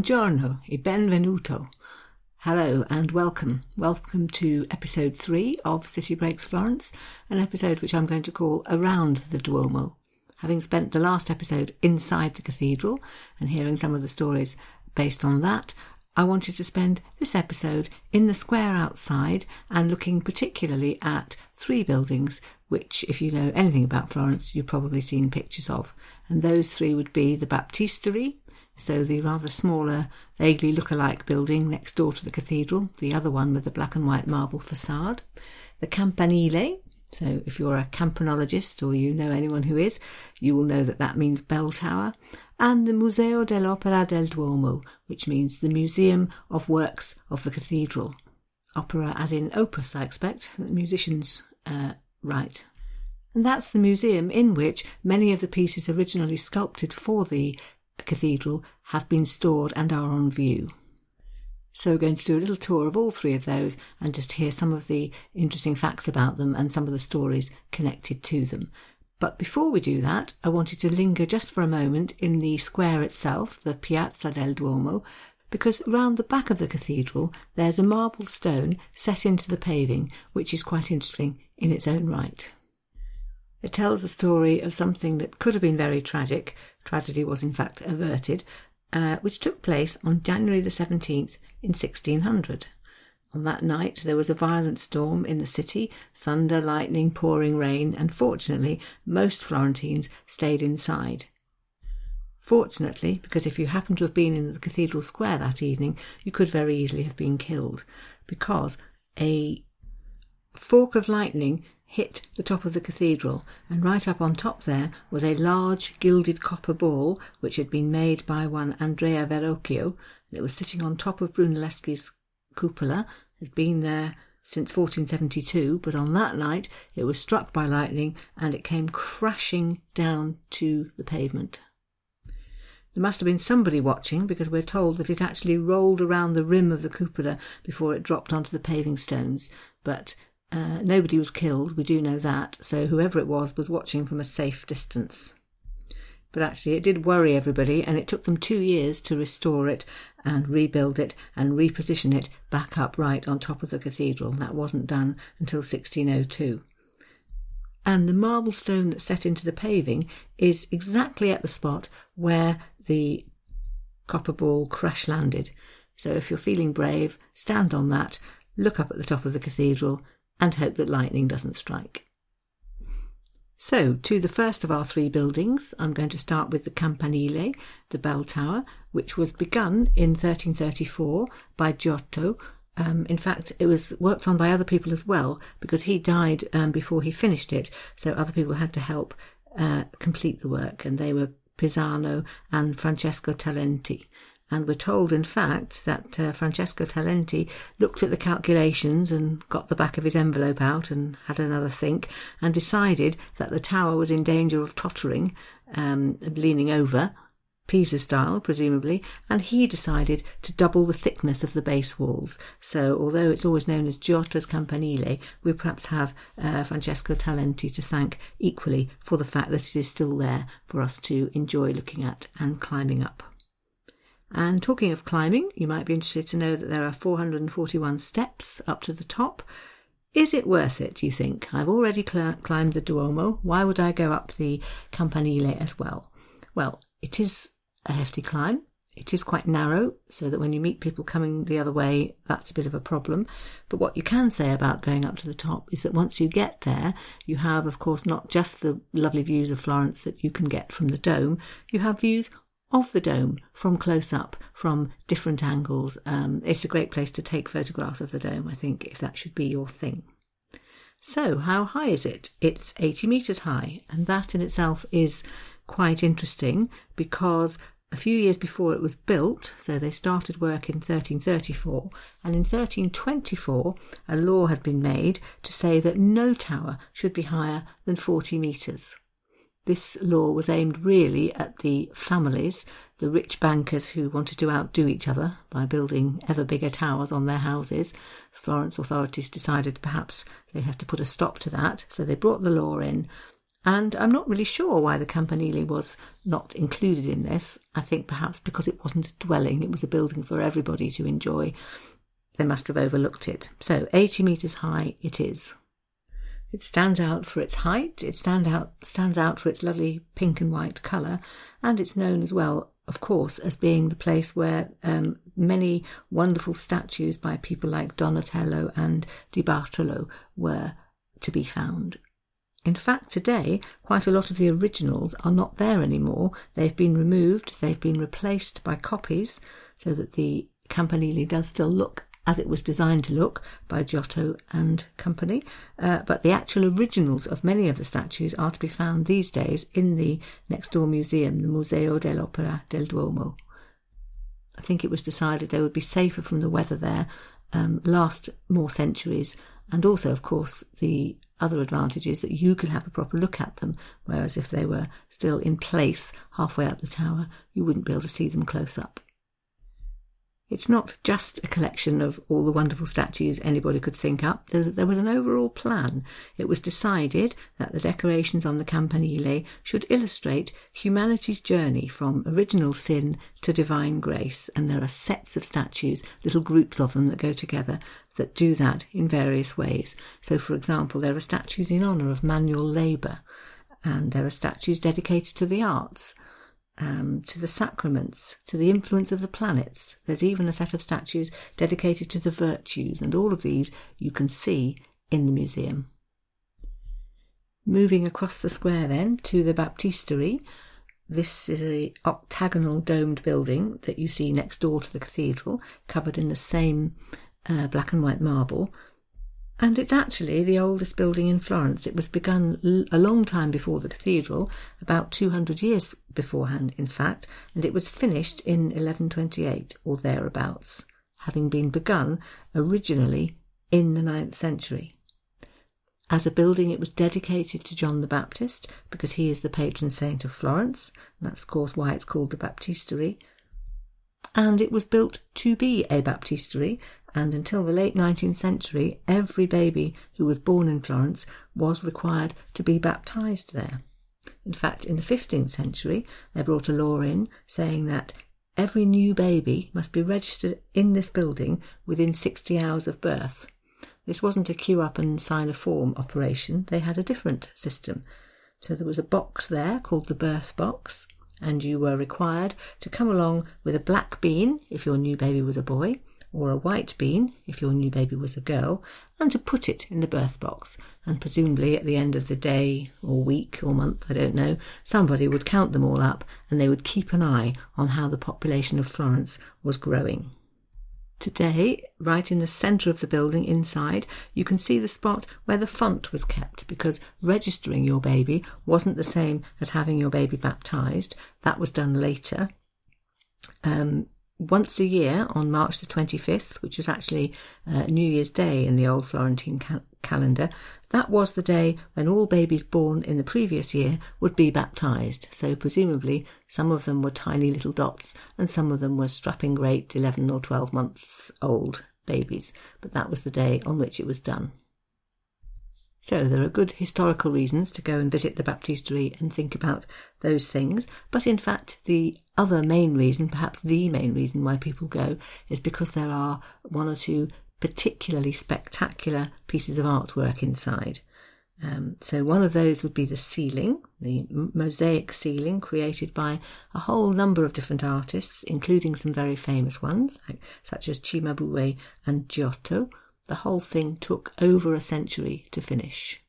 Buongiorno e benvenuto. Hello and welcome. Welcome to episode three of City Breaks Florence, an episode which I'm going to call Around the Duomo. Having spent the last episode inside the cathedral and hearing some of the stories based on that, I wanted to spend this episode in the square outside and looking particularly at three buildings which, if you know anything about Florence, you've probably seen pictures of. And those three would be the Baptistery, so the rather smaller, vaguely look-alike building next door to the cathedral, the other one with the black and white marble facade, the Campanile, so if you're a campanologist or you know anyone who is, you will know that that means bell tower, and the Museo dell'Opera del Duomo, which means the Museum of Works of the Cathedral. Opera as in opus, I expect, that musicians uh, write. And that's the museum in which many of the pieces originally sculpted for the cathedral have been stored and are on view. So we're going to do a little tour of all three of those and just hear some of the interesting facts about them and some of the stories connected to them. But before we do that, I wanted to linger just for a moment in the square itself, the Piazza del Duomo, because round the back of the cathedral there's a marble stone set into the paving, which is quite interesting in its own right. It tells the story of something that could have been very tragic. Tragedy was, in fact, averted, uh, which took place on January the 17th in 1600. On that night, there was a violent storm in the city, thunder, lightning, pouring rain, and fortunately, most Florentines stayed inside. Fortunately, because if you happened to have been in the cathedral square that evening, you could very easily have been killed, because a fork of lightning hit the top of the cathedral, and right up on top there was a large gilded copper ball which had been made by one Andrea Verrocchio. and It was sitting on top of Brunelleschi's cupola, it had been there since 1472, but on that night it was struck by lightning and it came crashing down to the pavement. There must have been somebody watching because we're told that it actually rolled around the rim of the cupola before it dropped onto the paving stones, but uh, nobody was killed, we do know that, so whoever it was was watching from a safe distance. But actually, it did worry everybody, and it took them two years to restore it and rebuild it and reposition it back up right on top of the cathedral. That wasn't done until 1602. And the marble stone that's set into the paving is exactly at the spot where the copper ball crash landed. So if you're feeling brave, stand on that, look up at the top of the cathedral, and hope that lightning doesn't strike. So, to the first of our three buildings, I'm going to start with the Campanile, the bell tower, which was begun in 1334 by Giotto. Um, in fact, it was worked on by other people as well because he died um, before he finished it, so other people had to help uh, complete the work, and they were Pisano and Francesco Talenti. And we're told, in fact, that uh, Francesco Talenti looked at the calculations and got the back of his envelope out and had another think and decided that the tower was in danger of tottering, um, leaning over, Pisa style, presumably, and he decided to double the thickness of the base walls. So, although it's always known as Giotto's Campanile, we perhaps have uh, Francesco Talenti to thank equally for the fact that it is still there for us to enjoy looking at and climbing up. And talking of climbing, you might be interested to know that there are 441 steps up to the top. Is it worth it, you think? I've already cl- climbed the Duomo. Why would I go up the Campanile as well? Well, it is a hefty climb. It is quite narrow, so that when you meet people coming the other way, that's a bit of a problem. But what you can say about going up to the top is that once you get there, you have, of course, not just the lovely views of Florence that you can get from the dome, you have views of the dome from close up, from different angles. Um, it's a great place to take photographs of the dome, I think, if that should be your thing. So, how high is it? It's 80 metres high, and that in itself is quite interesting because a few years before it was built, so they started work in 1334, and in 1324 a law had been made to say that no tower should be higher than 40 metres. This law was aimed really at the families, the rich bankers who wanted to outdo each other by building ever bigger towers on their houses. Florence authorities decided perhaps they had to put a stop to that, so they brought the law in. And I'm not really sure why the Campanile was not included in this. I think perhaps because it wasn't a dwelling, it was a building for everybody to enjoy. They must have overlooked it. So 80 metres high it is. It stands out for its height, it stand out, stands out for its lovely pink and white colour, and it's known as well, of course, as being the place where um, many wonderful statues by people like Donatello and Di Bartolo were to be found. In fact, today, quite a lot of the originals are not there anymore. They've been removed, they've been replaced by copies, so that the Campanile does still look as it was designed to look by Giotto and company, uh, but the actual originals of many of the statues are to be found these days in the next door museum, the Museo dell'Opera del Duomo. I think it was decided they would be safer from the weather there, um, last more centuries, and also, of course, the other advantage is that you can have a proper look at them, whereas if they were still in place halfway up the tower, you wouldn't be able to see them close up. It's not just a collection of all the wonderful statues anybody could think up. There, was an overall plan. It was decided that the decorations on the Campanile should illustrate humanity's journey from original sin to divine grace. And there are sets of statues, little groups of them that go together, that do that in various ways. So, for example, there are statues in honour of manual labour, and there are statues dedicated to the arts um, to the sacraments, to the influence of the planets. There's even a set of statues dedicated to the virtues, and all of these you can see in the museum. Moving across the square then to the baptistery. This is a octagonal domed building that you see next door to the cathedral, covered in the same uh, black and white marble, and it's actually the oldest building in Florence. It was begun a long time before the cathedral, about 200 years beforehand, in fact, and it was finished in 1128 or thereabouts, having been begun originally in the ninth century. As a building, it was dedicated to John the Baptist because he is the patron saint of Florence. that's, of course, why it's called the Baptistery. And it was built to be a baptistery and until the late 19th century, every baby who was born in Florence was required to be baptized there. In fact, in the 15th century, they brought a law in saying that every new baby must be registered in this building within 60 hours of birth. This wasn't a queue up and sign a form operation, they had a different system. So there was a box there called the birth box, and you were required to come along with a black bean if your new baby was a boy, or a white bean if your new baby was a girl, and to put it in the birth box. And presumably at the end of the day or week or month, I don't know, somebody would count them all up and they would keep an eye on how the population of Florence was growing. Today, right in the centre of the building inside, you can see the spot where the font was kept because registering your baby wasn't the same as having your baby baptised. That was done later. Um, once a year on March the 25th, which was actually uh, New Year's Day in the old Florentine ca- calendar, that was the day when all babies born in the previous year would be baptized. So presumably some of them were tiny little dots and some of them were strapping great 11 or 12 months old babies. But that was the day on which it was done. So there are good historical reasons to go and visit the baptistery and think about those things. But in fact, the other main reason, perhaps the main reason why people go, is because there are one or two particularly spectacular pieces of artwork inside. Um, so one of those would be the ceiling, the mosaic ceiling created by a whole number of different artists, including some very famous ones, such as Cimabue and Giotto, the whole thing took over a century to finish.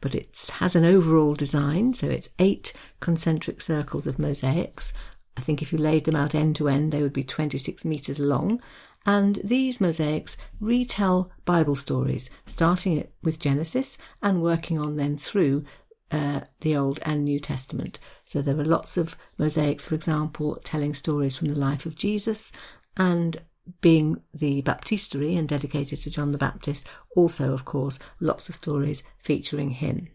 But it has an overall design, so it's eight concentric circles of mosaics. I think if you laid them out end to end, they would be 26 metres long. And these mosaics retell Bible stories, starting with Genesis and working on then through uh, the Old and New Testament. So there are lots of mosaics, for example, telling stories from the life of Jesus and being the baptistery and dedicated to John the Baptist, also, of course, lots of stories featuring him.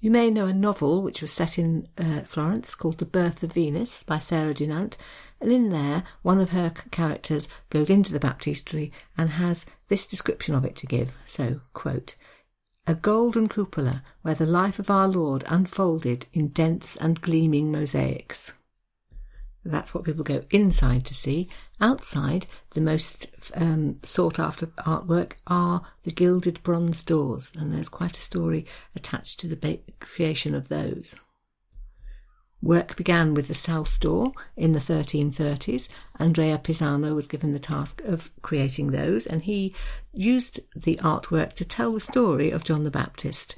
You may know a novel which was set in uh, Florence called The Birth of Venus by Sarah Dunant, and in there, one of her characters goes into the baptistery and has this description of it to give. So, quote, a golden cupola where the life of our Lord unfolded in dense and gleaming mosaics. That's what people go inside to see. Outside, the most um, sought after artwork are the gilded bronze doors, and there's quite a story attached to the ba- creation of those. Work began with the south door in the 1330s. Andrea Pisano was given the task of creating those, and he used the artwork to tell the story of John the Baptist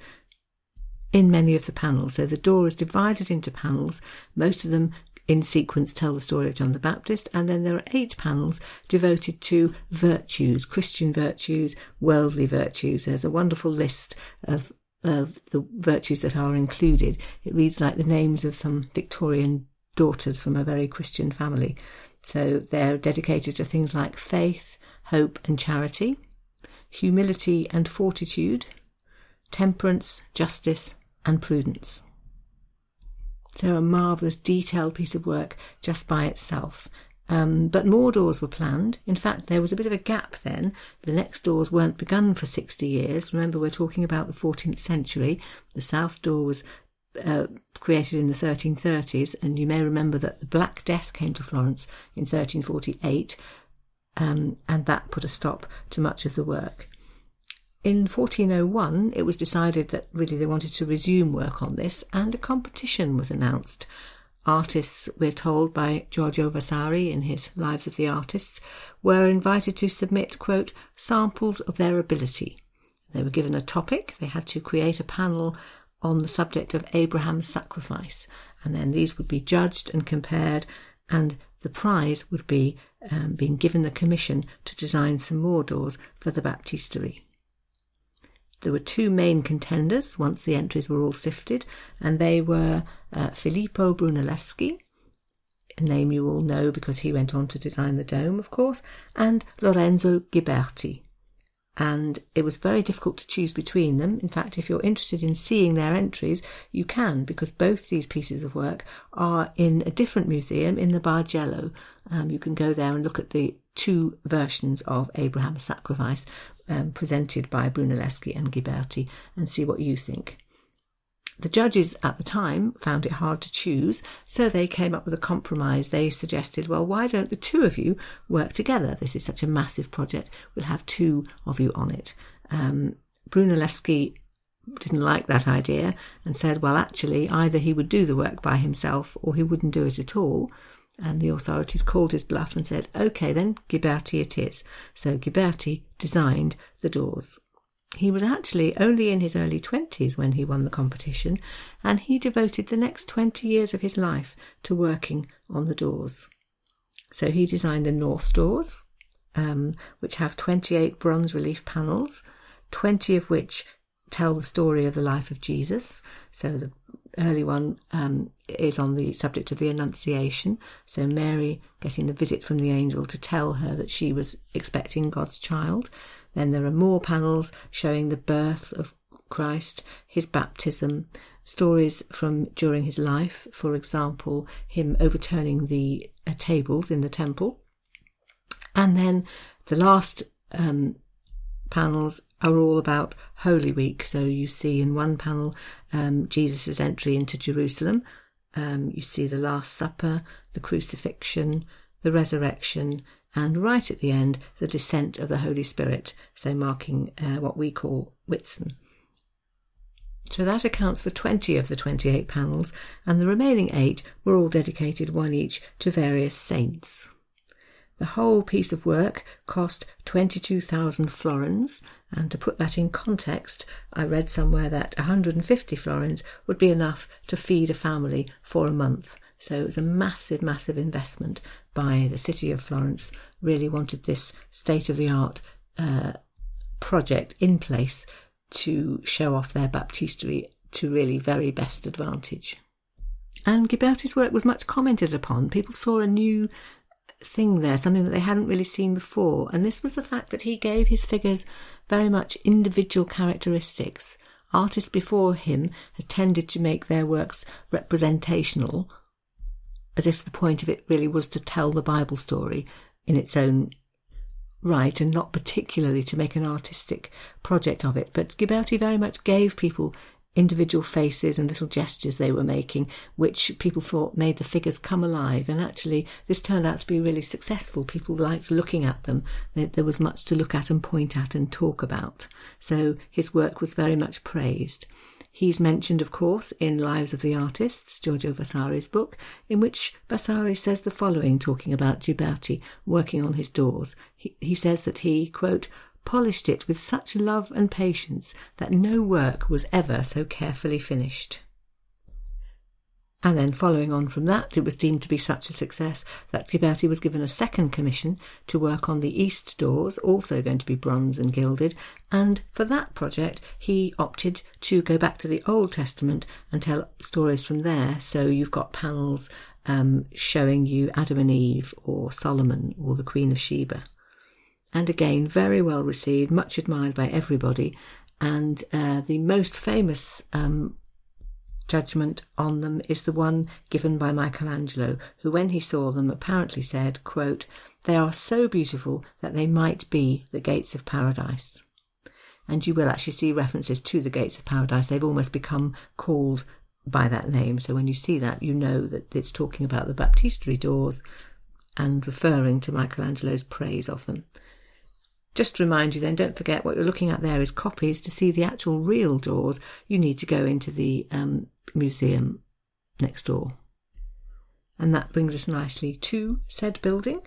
in many of the panels. So the door is divided into panels, most of them in sequence tell the story of John the Baptist, and then there are eight panels devoted to virtues, Christian virtues, worldly virtues. There's a wonderful list of of the virtues that are included. It reads like the names of some Victorian daughters from a very Christian family. So they're dedicated to things like faith, hope, and charity, humility and fortitude, temperance, justice, and prudence. So a marvellous detailed piece of work just by itself. Um, but more doors were planned. In fact, there was a bit of a gap then. The next doors weren't begun for 60 years. Remember, we're talking about the 14th century. The south door was uh, created in the 1330s, and you may remember that the Black Death came to Florence in 1348, um, and that put a stop to much of the work. In 1401, it was decided that really they wanted to resume work on this, and a competition was announced Artists, we're told by Giorgio Vasari in his Lives of the Artists, were invited to submit, quote, samples of their ability. They were given a topic, they had to create a panel on the subject of Abraham's sacrifice, and then these would be judged and compared, and the prize would be um, being given the commission to design some more doors for the baptistery. There were two main contenders once the entries were all sifted, and they were uh, Filippo Brunelleschi, a name you all know because he went on to design the dome, of course, and Lorenzo Ghiberti. And it was very difficult to choose between them. In fact, if you're interested in seeing their entries, you can, because both these pieces of work are in a different museum in the Bargello. Um, you can go there and look at the two versions of Abraham's sacrifice, um, presented by Brunelleschi and Ghiberti and see what you think. The judges at the time found it hard to choose, so they came up with a compromise. They suggested, well, why don't the two of you work together? This is such a massive project. We'll have two of you on it. Um, Brunelleschi didn't like that idea and said, well, actually, either he would do the work by himself or he wouldn't do it at all. And the authorities called his bluff and said, OK, then Ghiberti it is. So Ghiberti designed the doors. He was actually only in his early 20s when he won the competition, and he devoted the next 20 years of his life to working on the doors. So he designed the north doors, um, which have 28 bronze relief panels, 20 of which tell the story of the life of Jesus. So the early one um, is on the subject of the Annunciation. So Mary getting the visit from the angel to tell her that she was expecting God's child. Then there are more panels showing the birth of Christ, his baptism, stories from during his life, for example, him overturning the uh, tables in the temple. And then the last um, panels are all about Holy Week. So you see in one panel um, Jesus' entry into Jerusalem. Um, you see the Last Supper, the crucifixion, the resurrection, and right at the end, the descent of the Holy Spirit, so marking uh, what we call Whitsun. So that accounts for 20 of the 28 panels, and the remaining eight were all dedicated one each to various saints. The whole piece of work cost 22,000 florins, and to put that in context, I read somewhere that 150 florins would be enough to feed a family for a month. So it was a massive, massive investment by the city of Florence. Really wanted this state of the art uh, project in place to show off their baptistery to really very best advantage. And Ghiberti's work was much commented upon. People saw a new thing there, something that they hadn't really seen before. And this was the fact that he gave his figures very much individual characteristics. Artists before him had tended to make their works representational, as if the point of it really was to tell the Bible story in its own right and not particularly to make an artistic project of it. But Ghiberti very much gave people individual faces and little gestures they were making, which people thought made the figures come alive. And actually, this turned out to be really successful. People liked looking at them. There was much to look at and point at and talk about. So his work was very much praised. He's mentioned, of course, in Lives of the Artists, Giorgio Vasari's book, in which Vasari says the following, talking about Ghiberti working on his doors. He, he says that he, quote, polished it with such love and patience that no work was ever so carefully finished. And then, following on from that, it was deemed to be such a success that Ghiberti was given a second commission to work on the east doors, also going to be bronze and gilded. And for that project, he opted to go back to the Old Testament and tell stories from there. So you've got panels um, showing you Adam and Eve, or Solomon, or the Queen of Sheba. And again, very well received, much admired by everybody. And uh, the most famous um, judgment on them is the one given by Michelangelo, who, when he saw them, apparently said, quote, They are so beautiful that they might be the gates of paradise. And you will actually see references to the gates of paradise. They've almost become called by that name. So when you see that, you know that it's talking about the baptistery doors and referring to Michelangelo's praise of them. Just to remind you then, don't forget what you're looking at there is copies. To see the actual real doors, you need to go into the um, museum next door. And that brings us nicely to said building.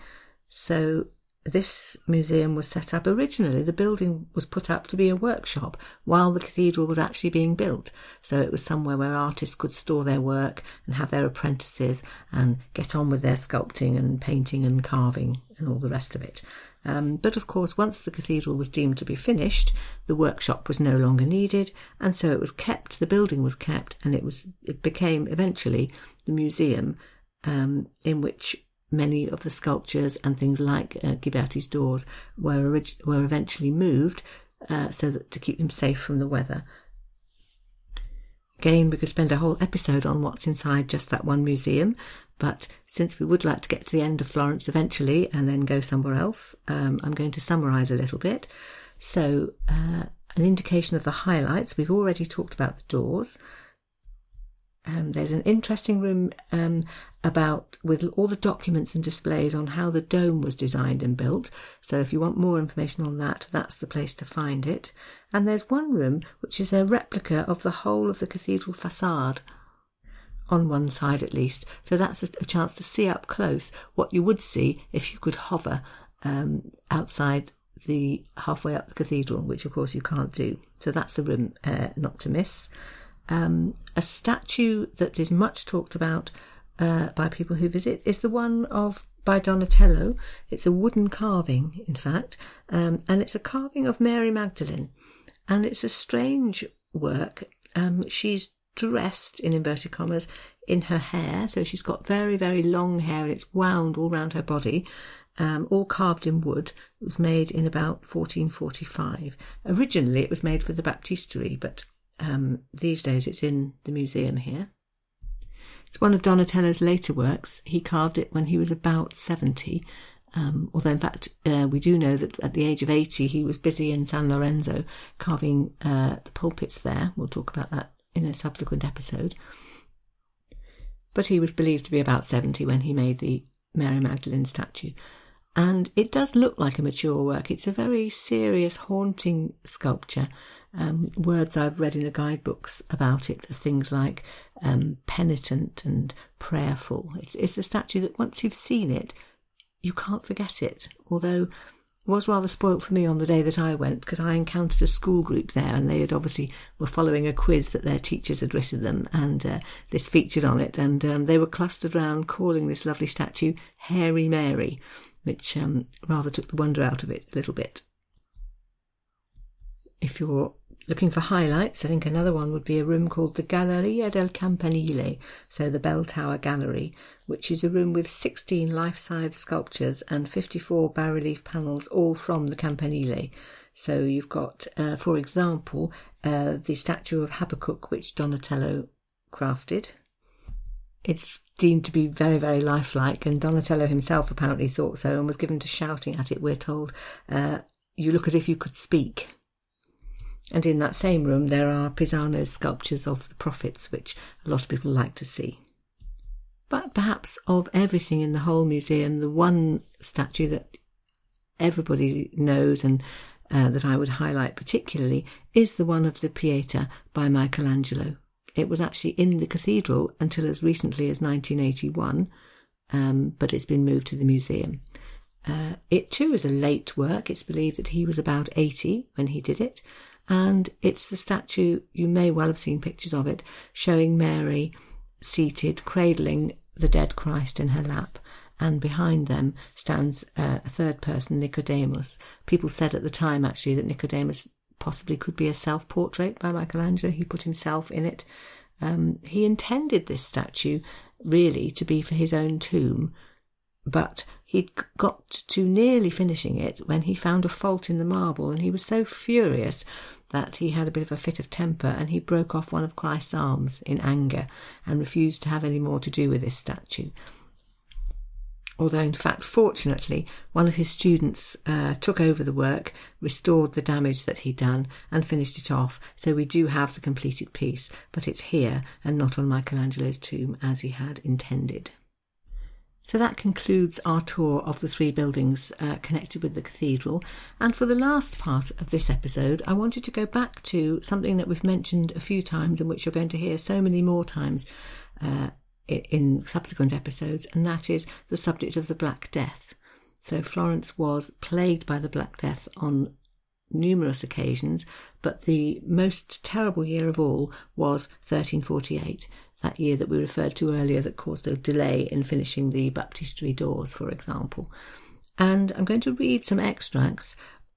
So this museum was set up originally. The building was put up to be a workshop while the cathedral was actually being built. So it was somewhere where artists could store their work and have their apprentices and get on with their sculpting and painting and carving and all the rest of it. Um, but of course, once the cathedral was deemed to be finished, the workshop was no longer needed, and so it was kept. The building was kept, and it was it became eventually the museum um, in which many of the sculptures and things like uh, Ghiberti's doors were orig- were eventually moved uh, so that to keep them safe from the weather. Again, we could spend a whole episode on what's inside just that one museum, but since we would like to get to the end of Florence eventually and then go somewhere else, um, I'm going to summarise a little bit. So, uh, an indication of the highlights. We've already talked about the doors. Um, there's an interesting room um, about with all the documents and displays on how the dome was designed and built. So if you want more information on that, that's the place to find it. And there's one room which is a replica of the whole of the cathedral facade on one side at least. So that's a, chance to see up close what you would see if you could hover um, outside the halfway up the cathedral, which of course you can't do. So that's a room uh, not to miss. Um, a statue that is much talked about uh, by people who visit is the one of by Donatello. It's a wooden carving, in fact, um, and it's a carving of Mary Magdalene, and it's a strange work. Um, she's dressed in inverted commas in her hair. So she's got very, very long hair and it's wound all round her body, um, all carved in wood. It was made in about 1445. Originally, it was made for the baptistery, but um, these days it's in the museum here. It's one of Donatello's later works. He carved it when he was about 70. Um, although, in fact, uh, we do know that at the age of 80, he was busy in San Lorenzo carving uh, the pulpits there. We'll talk about that in a subsequent episode. But he was believed to be about 70 when he made the Mary Magdalene statue. And it does look like a mature work. It's a very serious, haunting sculpture. Um, words I've read in the guidebooks about it are things like um, penitent and prayerful. It's, it's a statue that once you've seen it, you can't forget it. Although was rather spoilt for me on the day that I went because I encountered a school group there and they had obviously were following a quiz that their teachers had written them and uh, this featured on it and um, they were clustered around calling this lovely statue Hairy Mary, which um, rather took the wonder out of it a little bit. If you're Looking for highlights, I think another one would be a room called the Galleria del Campanile, so the Bell Tower Gallery, which is a room with 16 life size sculptures and 54 bas relief panels, all from the Campanile. So you've got, uh, for example, uh, the statue of Habakkuk, which Donatello crafted. It's deemed to be very, very lifelike, and Donatello himself apparently thought so and was given to shouting at it, we're told. Uh, you look as if you could speak. And in that same room, there are Pisano's sculptures of the prophets, which a lot of people like to see. But perhaps of everything in the whole museum, the one statue that everybody knows and uh, that I would highlight particularly is the one of the Pieta by Michelangelo. It was actually in the cathedral until as recently as 1981, um, but it's been moved to the museum. Uh, it too is a late work. It's believed that he was about 80 when he did it. And it's the statue, you may well have seen pictures of it, showing Mary seated, cradling the dead Christ in her lap. And behind them stands uh, a third person, Nicodemus. People said at the time, actually, that Nicodemus possibly could be a self portrait by Michelangelo. He put himself in it. Um, he intended this statue really to be for his own tomb, but he'd got to nearly finishing it when he found a fault in the marble, and he was so furious that he had a bit of a fit of temper and he broke off one of Christ's arms in anger and refused to have any more to do with this statue although in fact, fortunately, one of his students uh, took over the work, restored the damage that he'd done, and finished it off. So we do have the completed piece, but it's here and not on Michelangelo's tomb as he had intended. So that concludes our tour of the three buildings uh, connected with the cathedral. And for the last part of this episode, I wanted to go back to something that we've mentioned a few times and which you're going to hear so many more times uh, in subsequent episodes, and that is the subject of the Black Death. So Florence was plagued by the Black Death on numerous occasions, but the most terrible year of all was 1348, that year that we referred to earlier that caused a delay in finishing the baptistery doors, for example. And I'm going to read some extracts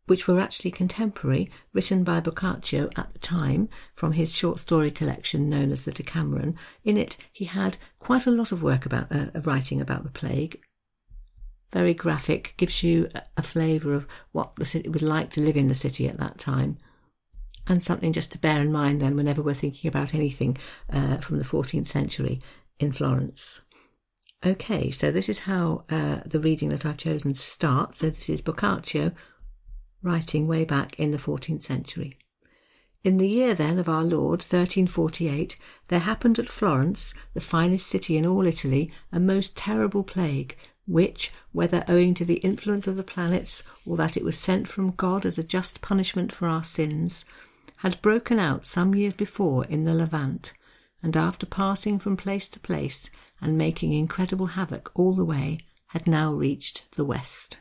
which were actually contemporary, written by Boccaccio at the time from his short story collection known as the Decameron. In it, he had quite a lot of work about uh, writing about the plague. Very graphic, gives you a, flavour of what the city was like to live in the city at that time. And something just to bear in mind then whenever we're thinking about anything uh, from the 14th century in Florence. Okay, so this is how uh, the reading that I've chosen starts. So this is Boccaccio writing way back in the 14th century. In the year then of our Lord, 1348, there happened at Florence, the finest city in all Italy, a most terrible plague, which, whether owing to the influence of the planets or that it was sent from God as a just punishment for our sins, had broken out some years before in the Levant, and after passing from place to place and making incredible havoc all the way, had now reached the west.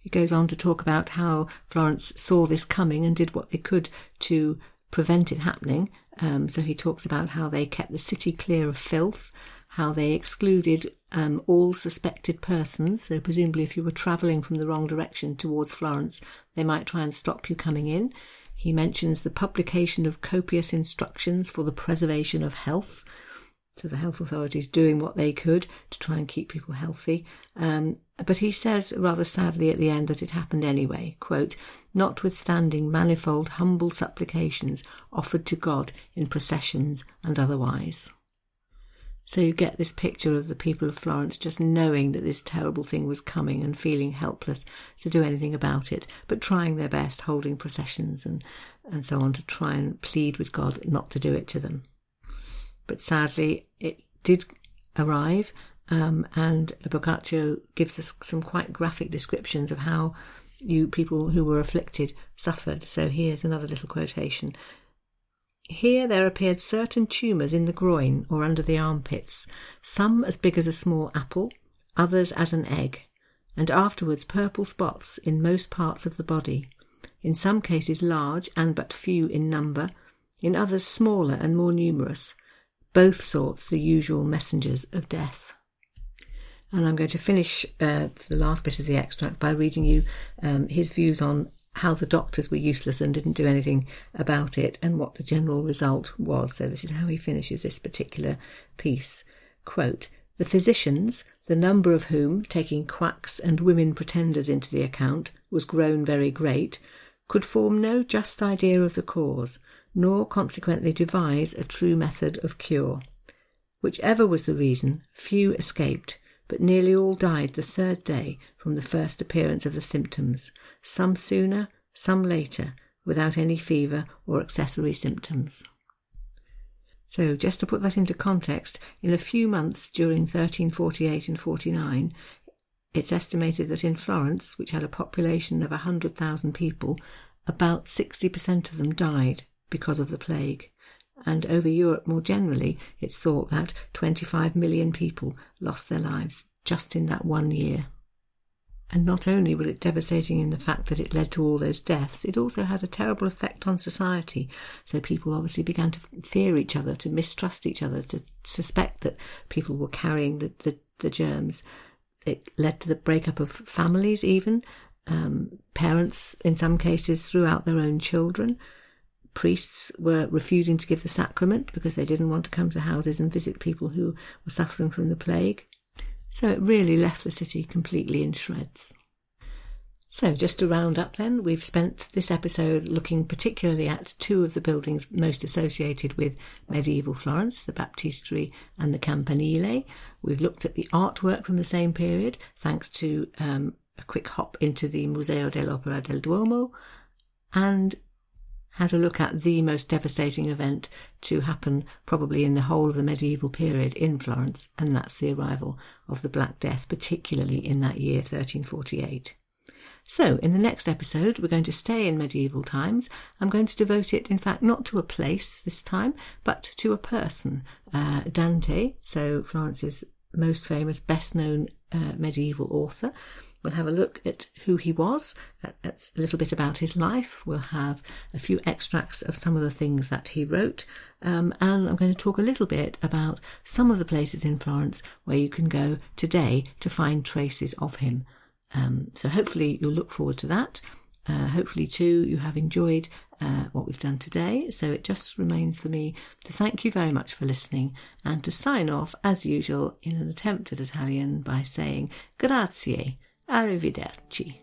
He goes on to talk about how Florence saw this coming and did what they could to prevent it happening. Um, so he talks about how they kept the city clear of filth, how they excluded um, all suspected persons. So, presumably, if you were travelling from the wrong direction towards Florence, they might try and stop you coming in. He mentions the publication of copious instructions for the preservation of health. So, the health authorities doing what they could to try and keep people healthy. Um, but he says rather sadly at the end that it happened anyway, quote, notwithstanding manifold humble supplications offered to God in processions and otherwise. So you get this picture of the people of Florence just knowing that this terrible thing was coming and feeling helpless to do anything about it, but trying their best, holding processions and, and so on to try and plead with God not to do it to them. But sadly, it did arrive um, and Boccaccio gives us some quite graphic descriptions of how you people who were afflicted suffered. So here's another little quotation. Here there appeared certain tumours in the groin or under the armpits, some as big as a small apple, others as an egg, and afterwards purple spots in most parts of the body, in some cases large and but few in number, in others smaller and more numerous, both sorts the usual messengers of death. And I'm going to finish uh, the last bit of the extract by reading you um, his views on how the doctors were useless and didn't do anything about it and what the general result was. So this is how he finishes this particular piece. Quote, the physicians, the number of whom, taking quacks and women pretenders into the account, was grown very great, could form no just idea of the cause, nor consequently devise a true method of cure. Whichever was the reason, few escaped, but nearly all died the third day from the first appearance of the symptoms, some sooner, some later, without any fever or accessory symptoms. So, just to put that into context, in a few months during 1348 and 49, it's estimated that in Florence, which had a population of 100,000 people, about 60% of them died because of the plague. And over Europe more generally, it's thought that 25 million people lost their lives just in that one year. And not only was it devastating in the fact that it led to all those deaths, it also had a terrible effect on society. So people obviously began to fear each other, to mistrust each other, to suspect that people were carrying the, the, the germs. It led to the breakup of families, even. Um, parents, in some cases, threw out their own children. Priests were refusing to give the sacrament because they didn't want to come to houses and visit people who were suffering from the plague. So it really left the city completely in shreds. So, just to round up then, we've spent this episode looking particularly at two of the buildings most associated with medieval Florence, the Baptistery and the Campanile. We've looked at the artwork from the same period, thanks to um, a quick hop into the Museo dell'Opera del Duomo, and had a look at the most devastating event to happen probably in the whole of the medieval period in Florence, and that's the arrival of the Black Death, particularly in that year 1348. So, in the next episode, we're going to stay in medieval times. I'm going to devote it, in fact, not to a place this time, but to a person, uh, Dante, so Florence's most famous, best known uh, medieval author. We'll have a look at who he was, at a little bit about his life. We'll have a few extracts of some of the things that he wrote. Um, and I'm going to talk a little bit about some of the places in Florence where you can go today to find traces of him. Um, so hopefully you'll look forward to that. Uh, hopefully, too, you have enjoyed uh, what we've done today. So it just remains for me to thank you very much for listening and to sign off, as usual, in an attempt at Italian by saying grazie Arrivederci.